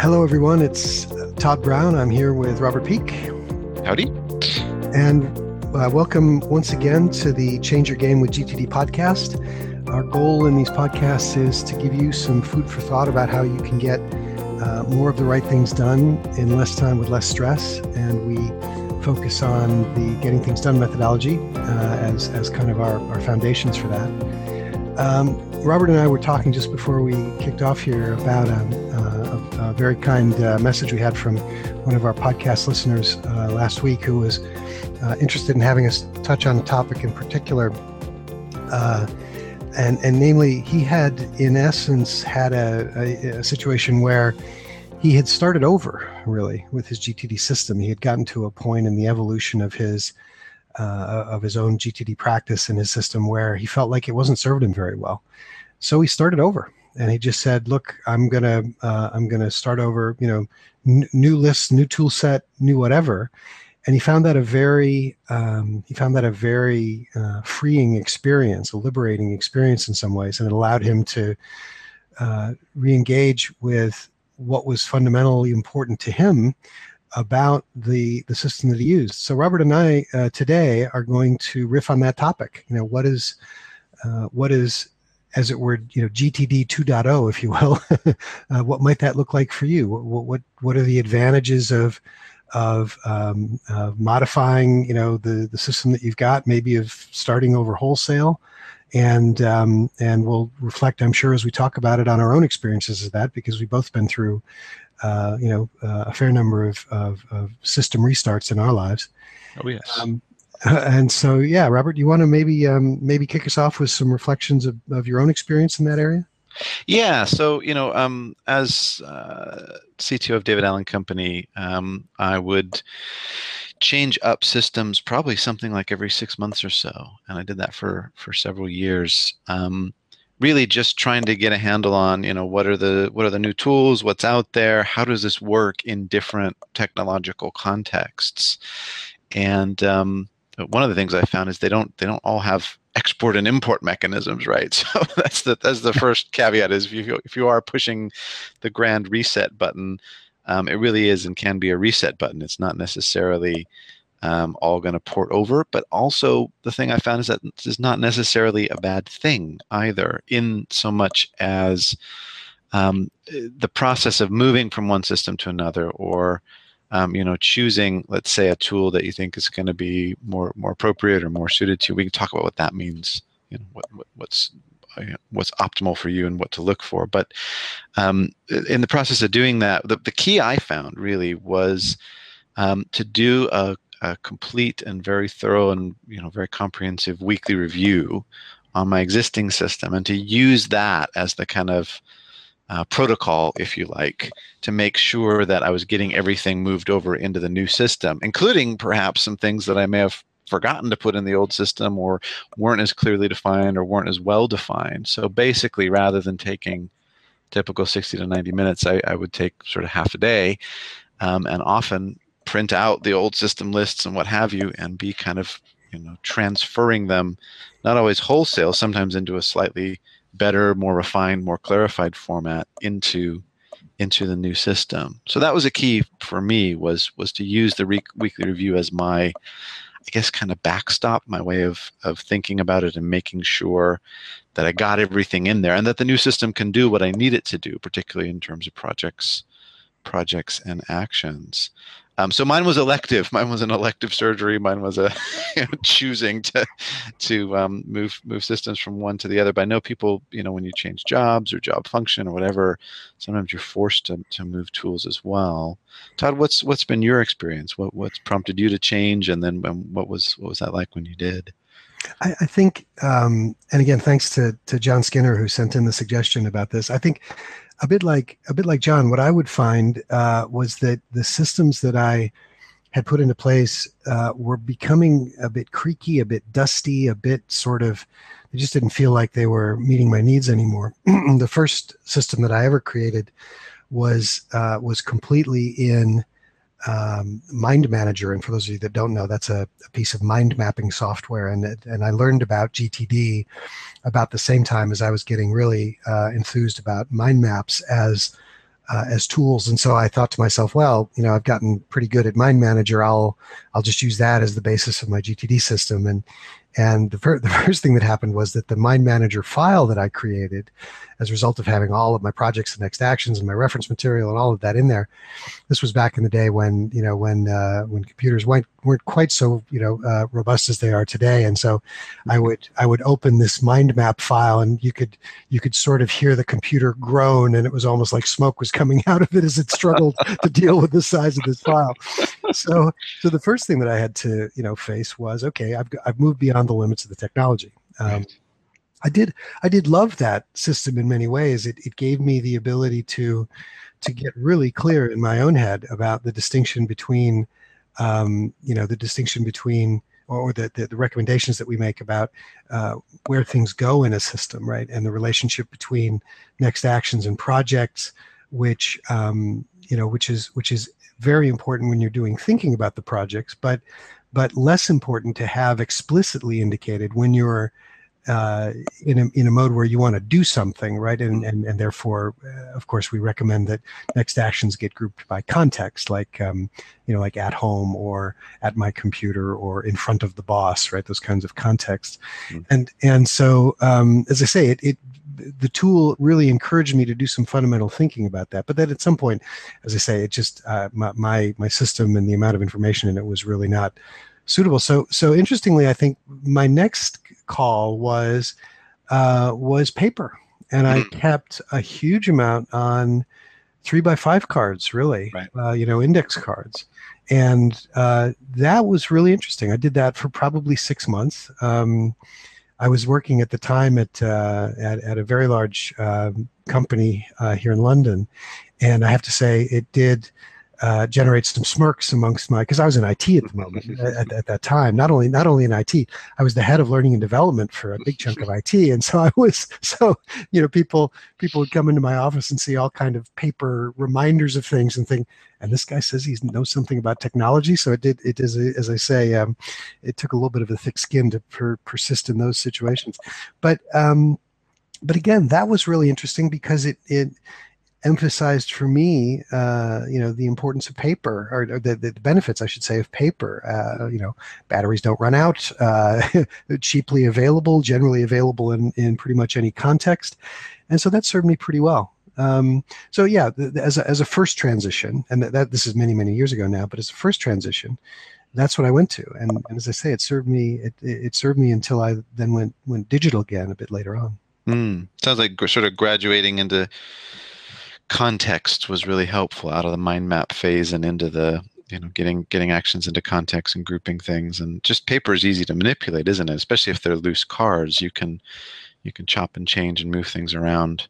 Hello, everyone. It's Todd Brown. I'm here with Robert Peake. Howdy. And uh, welcome once again to the Change Your Game with GTD podcast. Our goal in these podcasts is to give you some food for thought about how you can get uh, more of the right things done in less time with less stress. And we focus on the getting things done methodology uh, as, as kind of our, our foundations for that. Um, Robert and I were talking just before we kicked off here about um, a, very kind uh, message we had from one of our podcast listeners uh, last week who was uh, interested in having us touch on a topic in particular. Uh, and, and namely, he had, in essence, had a, a, a situation where he had started over really with his GTD system. He had gotten to a point in the evolution of his uh, of his own GTD practice and his system where he felt like it wasn't served him very well. So he started over, and he just said, "Look, I'm gonna uh, I'm gonna start over. You know, n- new lists, new tool set, new whatever." And he found that a very um, he found that a very uh, freeing experience, a liberating experience in some ways, and it allowed him to uh, re-engage with what was fundamentally important to him about the the system that he used. So Robert and I uh, today are going to riff on that topic. You know, what is uh, what is as it were, you know, GTD 2.0, if you will. uh, what might that look like for you? What what what are the advantages of of, um, of modifying, you know, the the system that you've got, maybe of starting over wholesale, and um, and we'll reflect, I'm sure, as we talk about it on our own experiences of that, because we've both been through uh, you know, uh, a fair number of, of, of, system restarts in our lives. Oh yes. Um, and so, yeah, Robert, you want to maybe um, maybe kick us off with some reflections of, of your own experience in that area? Yeah. So, you know, um, as uh, CTO of David Allen Company, um, I would change up systems probably something like every six months or so, and I did that for for several years. Um, really just trying to get a handle on you know what are the what are the new tools what's out there how does this work in different technological contexts and um, one of the things i found is they don't they don't all have export and import mechanisms right so that's the that's the first caveat is if you if you are pushing the grand reset button um, it really is and can be a reset button it's not necessarily um, all going to port over. But also, the thing I found is that this is not necessarily a bad thing either, in so much as um, the process of moving from one system to another, or um, you know, choosing, let's say, a tool that you think is going to be more more appropriate or more suited to. We can talk about what that means. You know, what, what what's uh, what's optimal for you and what to look for. But um, in the process of doing that, the, the key I found really was um, to do a a complete and very thorough and you know very comprehensive weekly review on my existing system and to use that as the kind of uh, protocol, if you like, to make sure that I was getting everything moved over into the new system, including perhaps some things that I may have forgotten to put in the old system or weren't as clearly defined or weren't as well defined. So basically, rather than taking typical 60 to 90 minutes, I, I would take sort of half a day. Um, and often print out the old system lists and what have you and be kind of you know transferring them not always wholesale sometimes into a slightly better more refined more clarified format into into the new system. So that was a key for me was was to use the re- weekly review as my i guess kind of backstop my way of of thinking about it and making sure that i got everything in there and that the new system can do what i need it to do particularly in terms of projects projects and actions um, so mine was elective. Mine was an elective surgery. Mine was a you know, choosing to to um, move move systems from one to the other. But I know people, you know, when you change jobs or job function or whatever, sometimes you're forced to, to move tools as well. Todd, what's what's been your experience? What what's prompted you to change, and then um, what was what was that like when you did? I, I think, um, and again, thanks to to John Skinner who sent in the suggestion about this. I think a bit like a bit like John, what I would find uh, was that the systems that I had put into place uh, were becoming a bit creaky, a bit dusty, a bit sort of. They just didn't feel like they were meeting my needs anymore. the first system that I ever created was uh, was completely in um, Mind Manager, and for those of you that don't know, that's a, a, piece of mind mapping software. And and I learned about GTD about the same time as I was getting really uh, enthused about mind maps as uh, as tools. And so I thought to myself, well, you know, I've gotten pretty good at Mind Manager. I'll I'll just use that as the basis of my GTD system. And and the, fir- the first thing that happened was that the Mind Manager file that I created as a result of having all of my projects and next actions and my reference material and all of that in there. This was back in the day when you know when uh, when computers weren't weren't quite so you know uh, robust as they are today, and so I would I would open this mind map file and you could you could sort of hear the computer groan, and it was almost like smoke was coming out of it as it struggled to deal with the size of this file. So so the first thing that I had to you know face was okay, I've I've moved beyond the limits of the technology. Um, I did I did love that system in many ways. It it gave me the ability to to get really clear in my own head about the distinction between um, you know the distinction between or the, the, the recommendations that we make about uh, where things go in a system, right, and the relationship between next actions and projects, which um, you know, which is which is very important when you're doing thinking about the projects, but but less important to have explicitly indicated when you're uh, in, a, in a mode where you want to do something, right? And, and, and therefore, uh, of course, we recommend that next actions get grouped by context, like, um, you know, like at home or at my computer or in front of the boss, right? Those kinds of contexts. Mm-hmm. And, and so, um, as I say, it, it, the tool really encouraged me to do some fundamental thinking about that. But then at some point, as I say, it just, uh, my, my, my system and the amount of information in it was really not suitable. So, so interestingly, I think my next call was uh, was paper, and I hmm. kept a huge amount on three by five cards, really, right. uh, you know, index cards, and uh, that was really interesting. I did that for probably six months. Um, I was working at the time at uh, at, at, a very large um, company uh, here in London, and I have to say it did uh, generate some smirks amongst my because I was in IT at the moment at, at, that time. Not only not only in IT, I was the head of learning and development for a big chunk of IT, and so I was so you know people people would come into my office and see all kind of paper reminders of things and think, and this guy says he knows something about technology. So it did it is as I say, um, it took a little bit of a thick skin to per, persist in those situations, but um, but again, that was really interesting because it it emphasized for me, uh, you know, the importance of paper or, or the, the, benefits, I should say, of paper. Uh, you know, batteries don't run out, uh, cheaply available, generally available in, in pretty much any context. And so that served me pretty well. Um, so yeah, the, as, a, as a first transition, and that, that, this is many, many years ago now, but as a first transition, that's what I went to. And, and as I say, it served me, it, it served me until I then went, went digital again a bit later on. Mm, sounds like sort of graduating into context was really helpful out of the mind map phase and into the you know getting getting actions into context and grouping things. And just paper is easy to manipulate isn't it? Especially if they're loose cards you can you can chop and change and move things around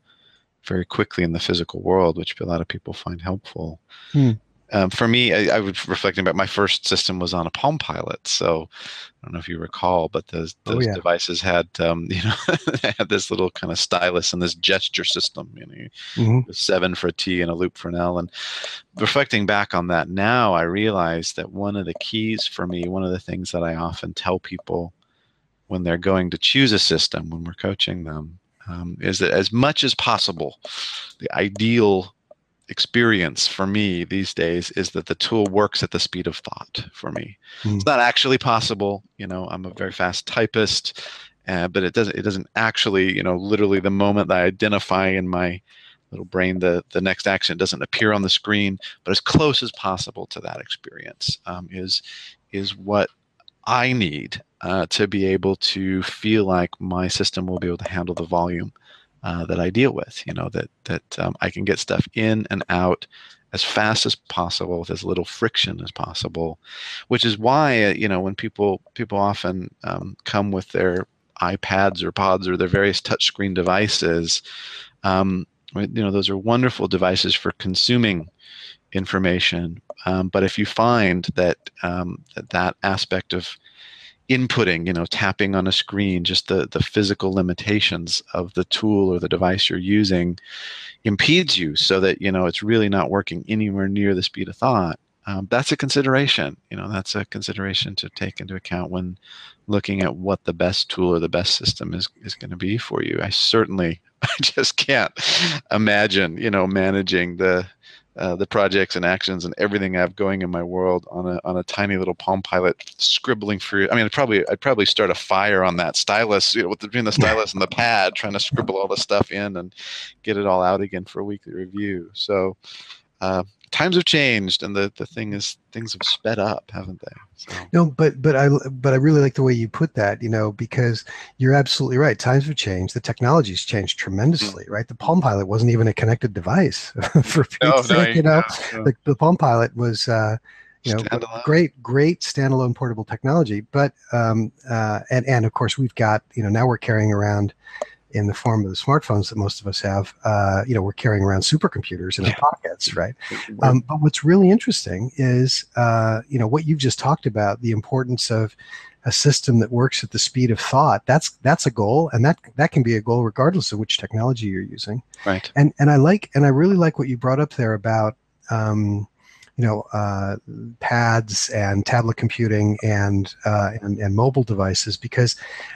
very quickly in the physical world which a lot of people find helpful. Hmm um, for me, I, I, was reflecting about my first system was on a Palm Pilot. So I don't know if you recall, but those, oh, those oh, yeah. devices had, um, you know, had this little kind of stylus and this gesture system, you know, mm-hmm. seven for a T and a loop for an L. And reflecting back on that now, I realize that one of the keys for me, one of the things that I often tell people when they're going to choose a system, when we're coaching them, um, is that as much as possible, the ideal experience for me these days is that the tool works at the speed of thought for me. Mm. It's not actually possible. You know, I'm a very fast typist, uh, but it doesn't. It doesn't actually. You know, literally the moment that I identify in my little brain the the next action doesn't appear on the screen, but as close as possible to that experience um, is is what I need uh, to be able to feel like my system will be able to handle the volume uh, that I deal with. You know that that um, I can get stuff in and out as fast as possible with as little friction as possible, which is why uh, you know when people people often um, come with their iPads or pods or their various touchscreen devices. Um, you know those are wonderful devices for consuming information, um, but if you find that um, that that aspect of inputting, you know, tapping on a screen, just the, the physical limitations of the tool or the device you're using impedes you so that, you know, it's really not working anywhere near the speed of thought. Um, that's a consideration. You know, that's a consideration to take into account when looking at what the best tool or the best system is, is going to be for you. I certainly, I just can't imagine, you know, managing the, uh, the projects and actions and everything I have going in my world on a on a tiny little Palm Pilot, scribbling through. I mean, I'd probably I'd probably start a fire on that stylus, you know, with between the stylus and the pad, trying to scribble all the stuff in and get it all out again for a weekly review. So. Uh, times have changed and the, the thing is things have sped up haven't they so. no but but i but i really like the way you put that you know because you're absolutely right times have changed the technology's changed tremendously mm-hmm. right the palm pilot wasn't even a connected device for no, no, you know no, the, the palm pilot was uh you know standalone. great great standalone portable technology but um uh and and of course we've got you know now we're carrying around in the form of the smartphones that most of us have, uh, you know, we're carrying around supercomputers in yeah. our pockets, right? Um, but what's really interesting is, uh, you know, what you've just talked about, the importance of a system that works at the speed of thought. That's that's a goal, and that that can be a goal regardless of which technology you're using. Right. And and I like and I really like what you brought up there about. Um, you know, uh, pads and tablet computing and, uh, and and mobile devices because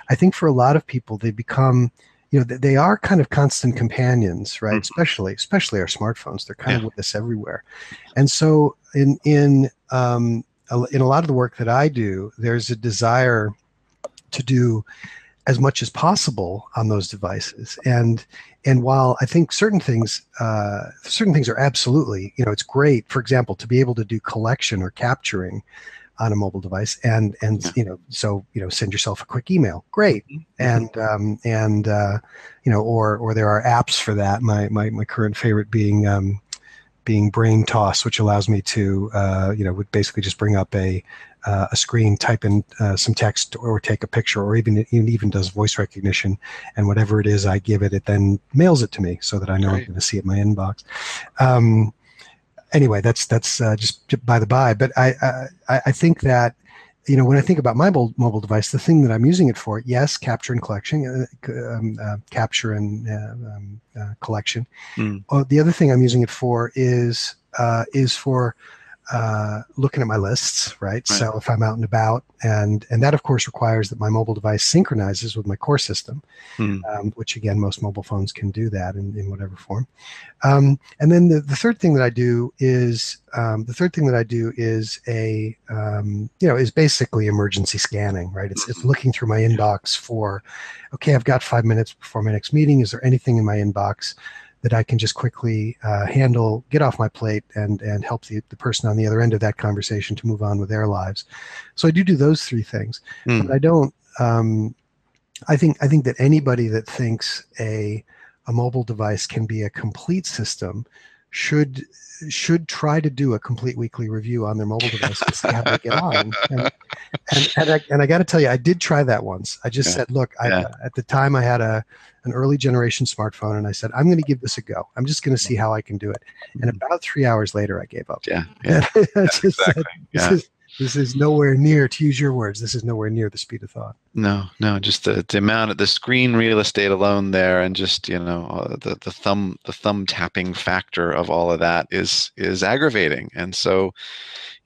I think for a lot of people they become you know they are kind of constant companions right mm-hmm. especially especially our smartphones they're kind yeah. of with us everywhere and so in in um, in a lot of the work that i do there's a desire to do as much as possible on those devices and and while i think certain things uh, certain things are absolutely you know it's great for example to be able to do collection or capturing on a mobile device and and yeah. you know so you know send yourself a quick email great mm-hmm. and um, and uh, you know or or there are apps for that my my, my current favorite being um, being Braintoss which allows me to uh, you know would basically just bring up a uh, a screen type in uh, some text or take a picture or even it even does voice recognition and whatever it is i give it it then mails it to me so that i know right. i'm going to see it in my inbox um, anyway, that's that's uh, just by the by. But I, I I think that you know when I think about my mobile, mobile device, the thing that I'm using it for, yes, capture and collection, uh, um, uh, capture and uh, um, uh, collection. Mm. the other thing I'm using it for is uh, is for uh, looking at my lists, right? right? So if I'm out and about, and and that of course requires that my mobile device synchronizes with my core system, hmm. um, which again most mobile phones can do that in, in whatever form. Um, and then the, the third thing that I do is um, the third thing that I do is a um, you know is basically emergency scanning, right? It's it's mm-hmm. looking through my inbox for, okay, I've got five minutes before my next meeting. Is there anything in my inbox? That I can just quickly uh, handle, get off my plate, and and help the, the person on the other end of that conversation to move on with their lives. So I do do those three things, mm. but I don't. Um, I think I think that anybody that thinks a a mobile device can be a complete system should should try to do a complete weekly review on their mobile device to see how they get on. And, and, and I, and I got to tell you, I did try that once. I just yeah. said, look, I, yeah. at the time I had a an early generation smartphone, and I said, I'm going to give this a go. I'm just going to see how I can do it. And mm-hmm. about three hours later, I gave up. Yeah, yeah. exactly. Said, yeah. Is, this is nowhere near to use your words this is nowhere near the speed of thought. No no just the, the amount of the screen real estate alone there and just you know uh, the, the thumb the thumb tapping factor of all of that is is aggravating. And so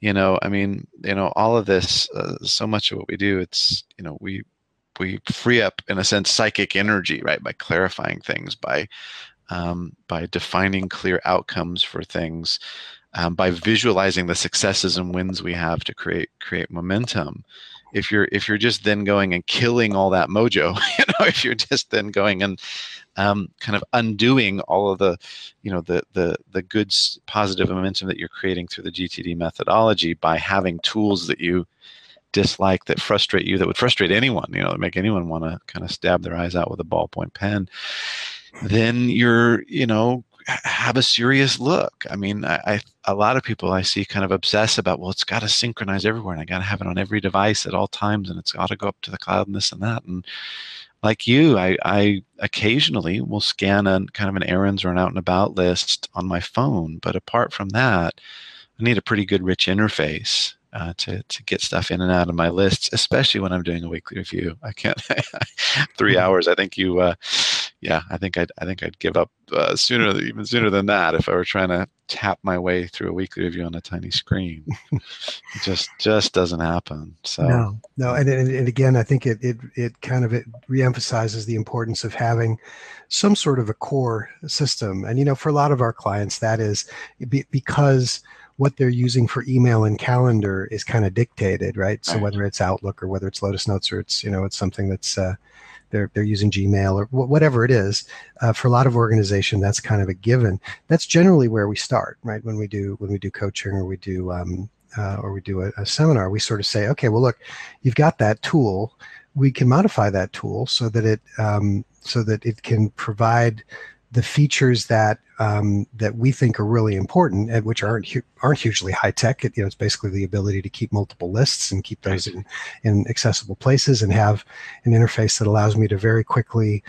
you know i mean you know all of this uh, so much of what we do it's you know we we free up in a sense psychic energy right by clarifying things by um, by defining clear outcomes for things um, by visualizing the successes and wins we have to create create momentum. If you're if you're just then going and killing all that mojo you know if you're just then going and um, kind of undoing all of the you know the the the good positive momentum that you're creating through the gtd methodology by having tools that you dislike that frustrate you that would frustrate anyone you know that make anyone want to kind of stab their eyes out with a ballpoint pen then you're you know have a serious look. I mean, I, I, a lot of people I see kind of obsess about, well, it's got to synchronize everywhere, and I got to have it on every device at all times, and it's got to go up to the cloud and this and that. And like you, I, I occasionally will scan a kind of an errands or an out and about list on my phone, but apart from that, I need a pretty good rich interface. Uh, to to get stuff in and out of my lists, especially when I'm doing a weekly review. I can't three mm-hmm. hours. I think you uh, yeah, I think I'd I think I'd give up uh, sooner even sooner than that if I were trying to tap my way through a weekly review on a tiny screen. it just just doesn't happen. So no, no, and, and, and again, I think it it it kind of it reemphasizes the importance of having some sort of a core system, and you know, for a lot of our clients, that is because what they're using for email and calendar is kind of dictated, right? So whether it's Outlook or whether it's Lotus Notes or it's you know it's something that's uh, they're they're using Gmail or whatever it is. Uh, for a lot of organization, that's kind of a given. That's generally where we start, right? When we do when we do coaching or we do um, uh, or we do a, a seminar, we sort of say, okay, well, look, you've got that tool. We can modify that tool so that it um, so that it can provide the features that um, that we think are really important, and which aren't hu- aren't hugely high tech. It, you know, it's basically the ability to keep multiple lists and keep those in, in accessible places, and have an interface that allows me to very quickly,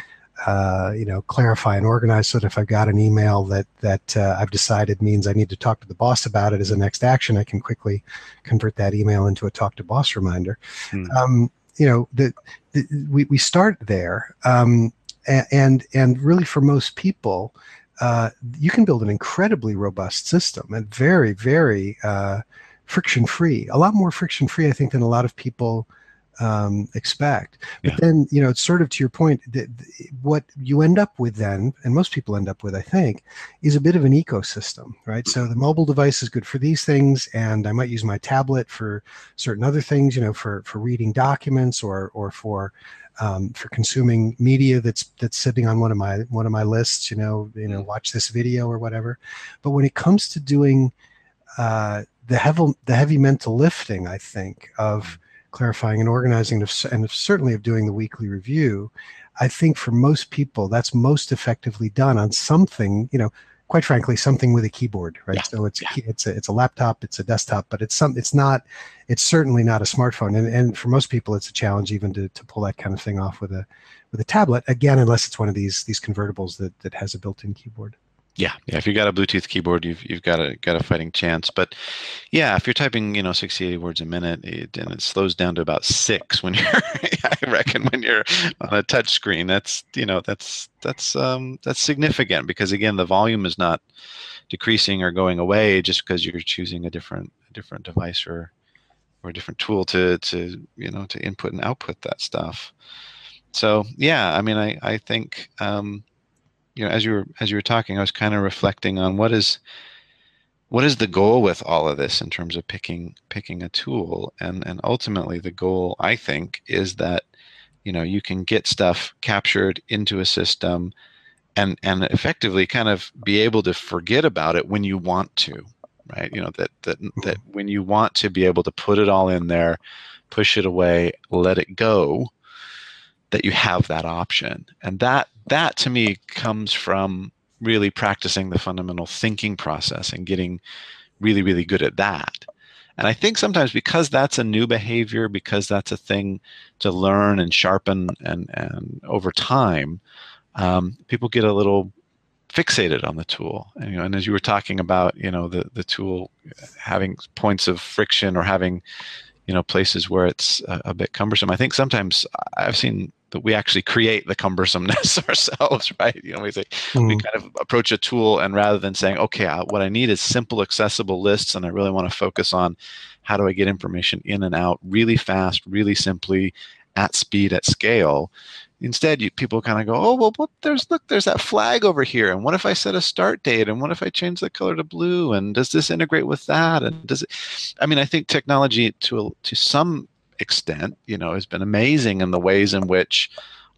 uh, you know, clarify and organize. So that if I've got an email that that uh, I've decided means I need to talk to the boss about it as a next action, I can quickly convert that email into a talk to boss reminder. Hmm. Um, you know, the, the, we we start there. Um, and and really for most people uh, you can build an incredibly robust system and very very uh, friction free a lot more friction free i think than a lot of people um, expect but yeah. then you know it's sort of to your point that what you end up with then and most people end up with i think is a bit of an ecosystem right so the mobile device is good for these things and i might use my tablet for certain other things you know for for reading documents or or for um, for consuming media that's that's sitting on one of my one of my lists. You know, you know, mm. watch this video or whatever. But when it comes to doing uh, the heavy the heavy mental lifting, I think of mm. Clarifying and organizing, and certainly of doing the weekly review, I think for most people that's most effectively done on something. You know, quite frankly something with a keyboard right yeah. so it's yeah. it's a it's a laptop it's a desktop but it's some it's not it's certainly not a smartphone and, and for most people it's a challenge even to, to pull that kind of thing off with a with a tablet again unless it's one of these these convertibles that that has a built-in keyboard yeah, yeah. If you got a Bluetooth keyboard, you've you've got a got a fighting chance. But yeah, if you're typing, you know, 60, 80 words a minute, it, and it slows down to about six when you're, I reckon, when you're on a touch screen, that's you know, that's that's um that's significant because again, the volume is not decreasing or going away just because you're choosing a different a different device or or a different tool to to you know to input and output that stuff. So yeah, I mean, I I think. Um, you know, as you were as you were talking, I was kind of reflecting on what is what is the goal with all of this in terms of picking picking a tool, and and ultimately the goal I think is that you know you can get stuff captured into a system and and effectively kind of be able to forget about it when you want to right? You know that that mm-hmm. that when you want to be able to put it all in there push it away let it go that you have that option. And that that to me comes from really practicing the fundamental thinking process and getting really really good at that. And i think sometimes because that's a new behavior because that's a thing to learn and sharpen and and over time um, people get a little fixated on the tool. And, you know, and as you were talking about you know the the tool having points of friction or having you know places where it's a, a bit cumbersome i think sometimes i've seen that we actually create the cumbersomeness ourselves, right? You know, we say mm. we kind of approach a tool, and rather than saying, okay, uh, what I need is simple, accessible lists, and I really want to focus on how do I get information in and out really fast, really simply, at speed, at scale. Instead, you, people kind of go, oh well, well, there's look, there's that flag over here, and what if I set a start date, and what if I change the color to blue, and does this integrate with that, and does it? I mean, I think technology to to some extent, you know, has been amazing in the ways in which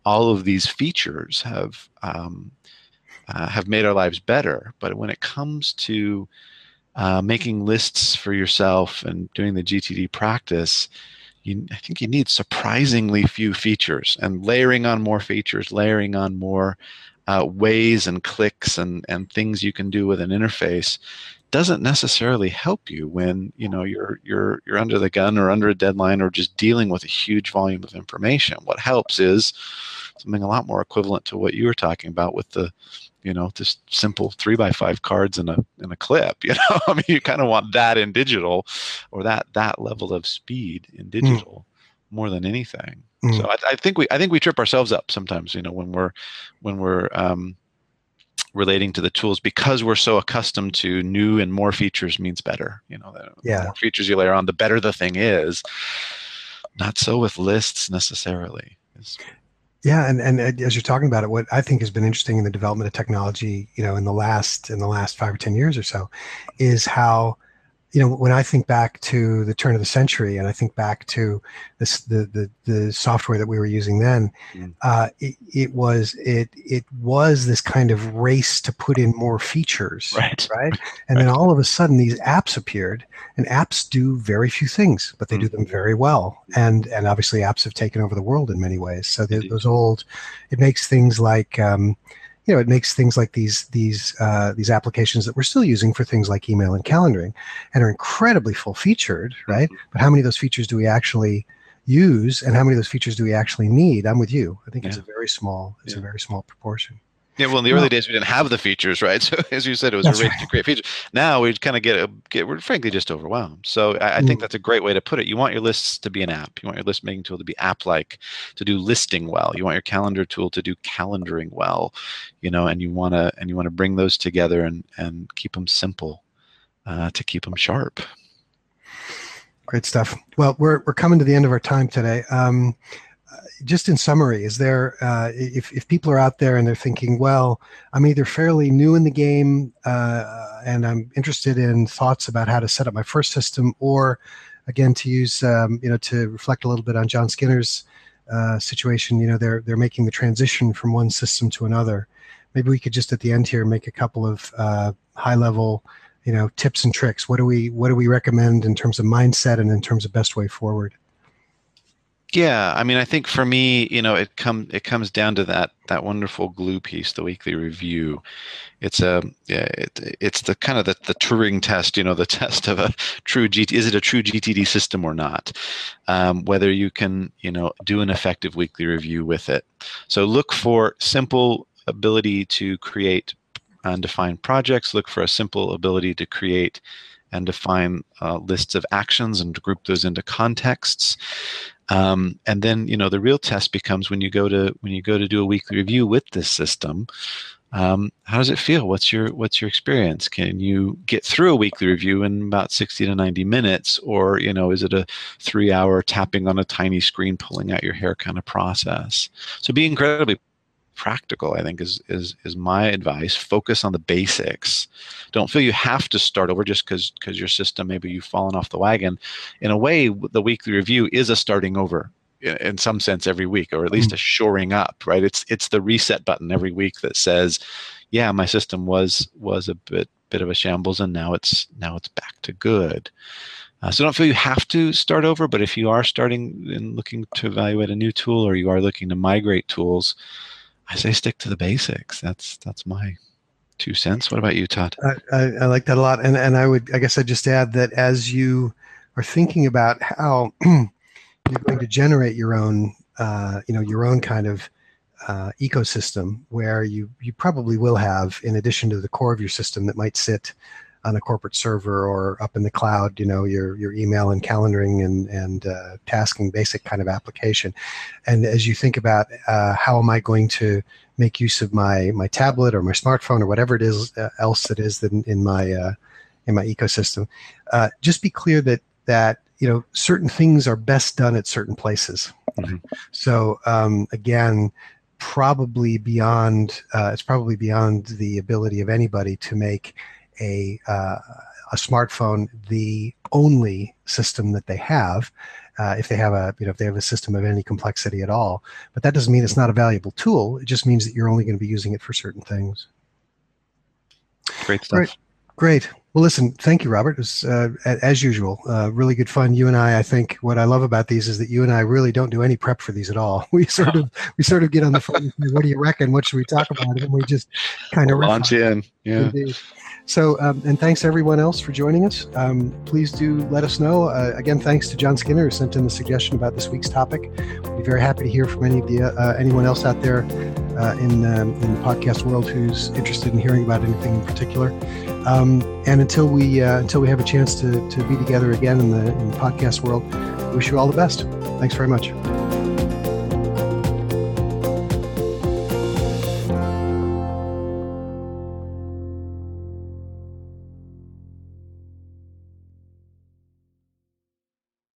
all of these features have um, uh, have made our lives better. But when it comes to uh, making lists for yourself and doing the GTD practice, you, I think you need surprisingly few features and layering on more features, layering on more uh, ways and clicks and, and things you can do with an interface doesn't necessarily help you when you know you're you're you're under the gun or under a deadline or just dealing with a huge volume of information what helps is something a lot more equivalent to what you were talking about with the you know just simple three by five cards in a in a clip you know i mean you kind of want that in digital or that that level of speed in hmm. digital more than anything. Mm. So I, I, think we I think we trip ourselves up sometimes. You know, when we're when we're um, relating to the tools because we're so accustomed to new and more features means better. You know, the yeah. more features you layer on, the better the thing is. Not so with lists necessarily. Yeah, and, and as you're talking about it, what I think has been interesting in the development of technology, you know, in the last in the last five or ten years or so, is how you know, when I think back to the turn of the century, and I think back to this, the the the software that we were using then, mm. uh, it, it, was it it was this kind of race to put in more features, right? Right, and right. then all of a sudden these apps appeared, and apps do very few things, but they mm. do them very well, and and obviously apps have taken over the world in many ways. So those old, it makes things like. Um, you know, it makes things like these these uh, these applications that we're still using for things like email and calendaring, and are incredibly full featured, right? Mm-hmm. But how many of those features do we actually use, and how many of those features do we actually need? I'm with you. I think yeah. it's a very small it's yeah. a very small proportion. Yeah, well, in the early days we didn't have the features, right? So as you said, it was that's a race right. to create features. Now we kind of get a, get we're frankly just overwhelmed. So I, I, think mm. that's a great way to put it. You want your lists to be an app. You want your list making tool to be app-like, to do listing well. You want your calendar tool to do calendaring well, you know, and you want to and you want to bring those together and and keep them simple, uh, to keep them sharp. Great stuff. Well, we're we're coming to the end of our time today. Um, just in summary, is there uh, if if people are out there and they're thinking, well, I'm either fairly new in the game uh, and I'm interested in thoughts about how to set up my first system, or again to use um, you know to reflect a little bit on John Skinner's uh, situation, you know they're they're making the transition from one system to another. Maybe we could just at the end here make a couple of uh, high level you know tips and tricks. What do we what do we recommend in terms of mindset and in terms of best way forward? Yeah, I mean, I think for me, you know, it come it comes down to that that wonderful glue piece, the weekly review. It's a yeah, it, it's the kind of the, the Turing test, you know, the test of a true GT. Is it a true GTD system or not? Um, whether you can, you know, do an effective weekly review with it. So look for simple ability to create and define projects. Look for a simple ability to create and define uh, lists of actions and group those into contexts. Um, and then you know the real test becomes when you go to when you go to do a weekly review with this system. Um, how does it feel? What's your what's your experience? Can you get through a weekly review in about 60 to 90 minutes, or you know, is it a three-hour tapping on a tiny screen, pulling out your hair kind of process? So be incredibly practical i think is is is my advice. Focus on the basics. Don't feel you have to start over just because because your system maybe you've fallen off the wagon. In a way the weekly review is a starting over in, some sense every week or at least mm. a shoring up right? It's it's the reset button every week that says yeah my system was was a bit bit of a shambles and now it's now it's back to good. Uh, so don't feel you have to start over, but if you are starting and looking to evaluate a new tool or you are looking to migrate tools, I say stick to the basics. That's that's my two cents. What about you, Todd? I, I, I like that a lot, and and I would I guess I'd just add that as you are thinking about how you're going to generate your own uh, you know your own kind of uh, ecosystem where you you probably will have in addition to the core of your system that might sit on a corporate server or up in the cloud, you know, your your email and calendaring and and uh, tasking basic kind of application. And as you think about uh, how am I going to make use of my my tablet or my smartphone or whatever it is uh, else that is in, in my uh, in my ecosystem, uh, just be clear that that you know certain things are best done at certain places. Mm-hmm. So um, again, probably beyond uh, it's probably beyond the ability of anybody to make a uh, a smartphone the only system that they have. Uh, if they have a you know if they have a system of any complexity at all, but that doesn't mean it's not a valuable tool. It just means that you're only going to be using it for certain things. Great stuff. Great. Great. Well, listen, thank you, Robert. It was, uh, as usual, uh, really good fun. You and I, I think what I love about these is that you and I really don't do any prep for these at all. We sort of, we sort of get on the phone. what do you reckon? What should we talk about? And we just kind of launch in. Yeah. Indeed. So, um, and thanks everyone else for joining us. Um, please do let us know. Uh, again, thanks to John Skinner who sent in the suggestion about this week's topic. We'd be very happy to hear from any of the uh, anyone else out there uh, in, um, in the podcast world who's interested in hearing about anything in particular. Um, and until we uh, until we have a chance to, to be together again in the, in the podcast world, wish you all the best. Thanks very much.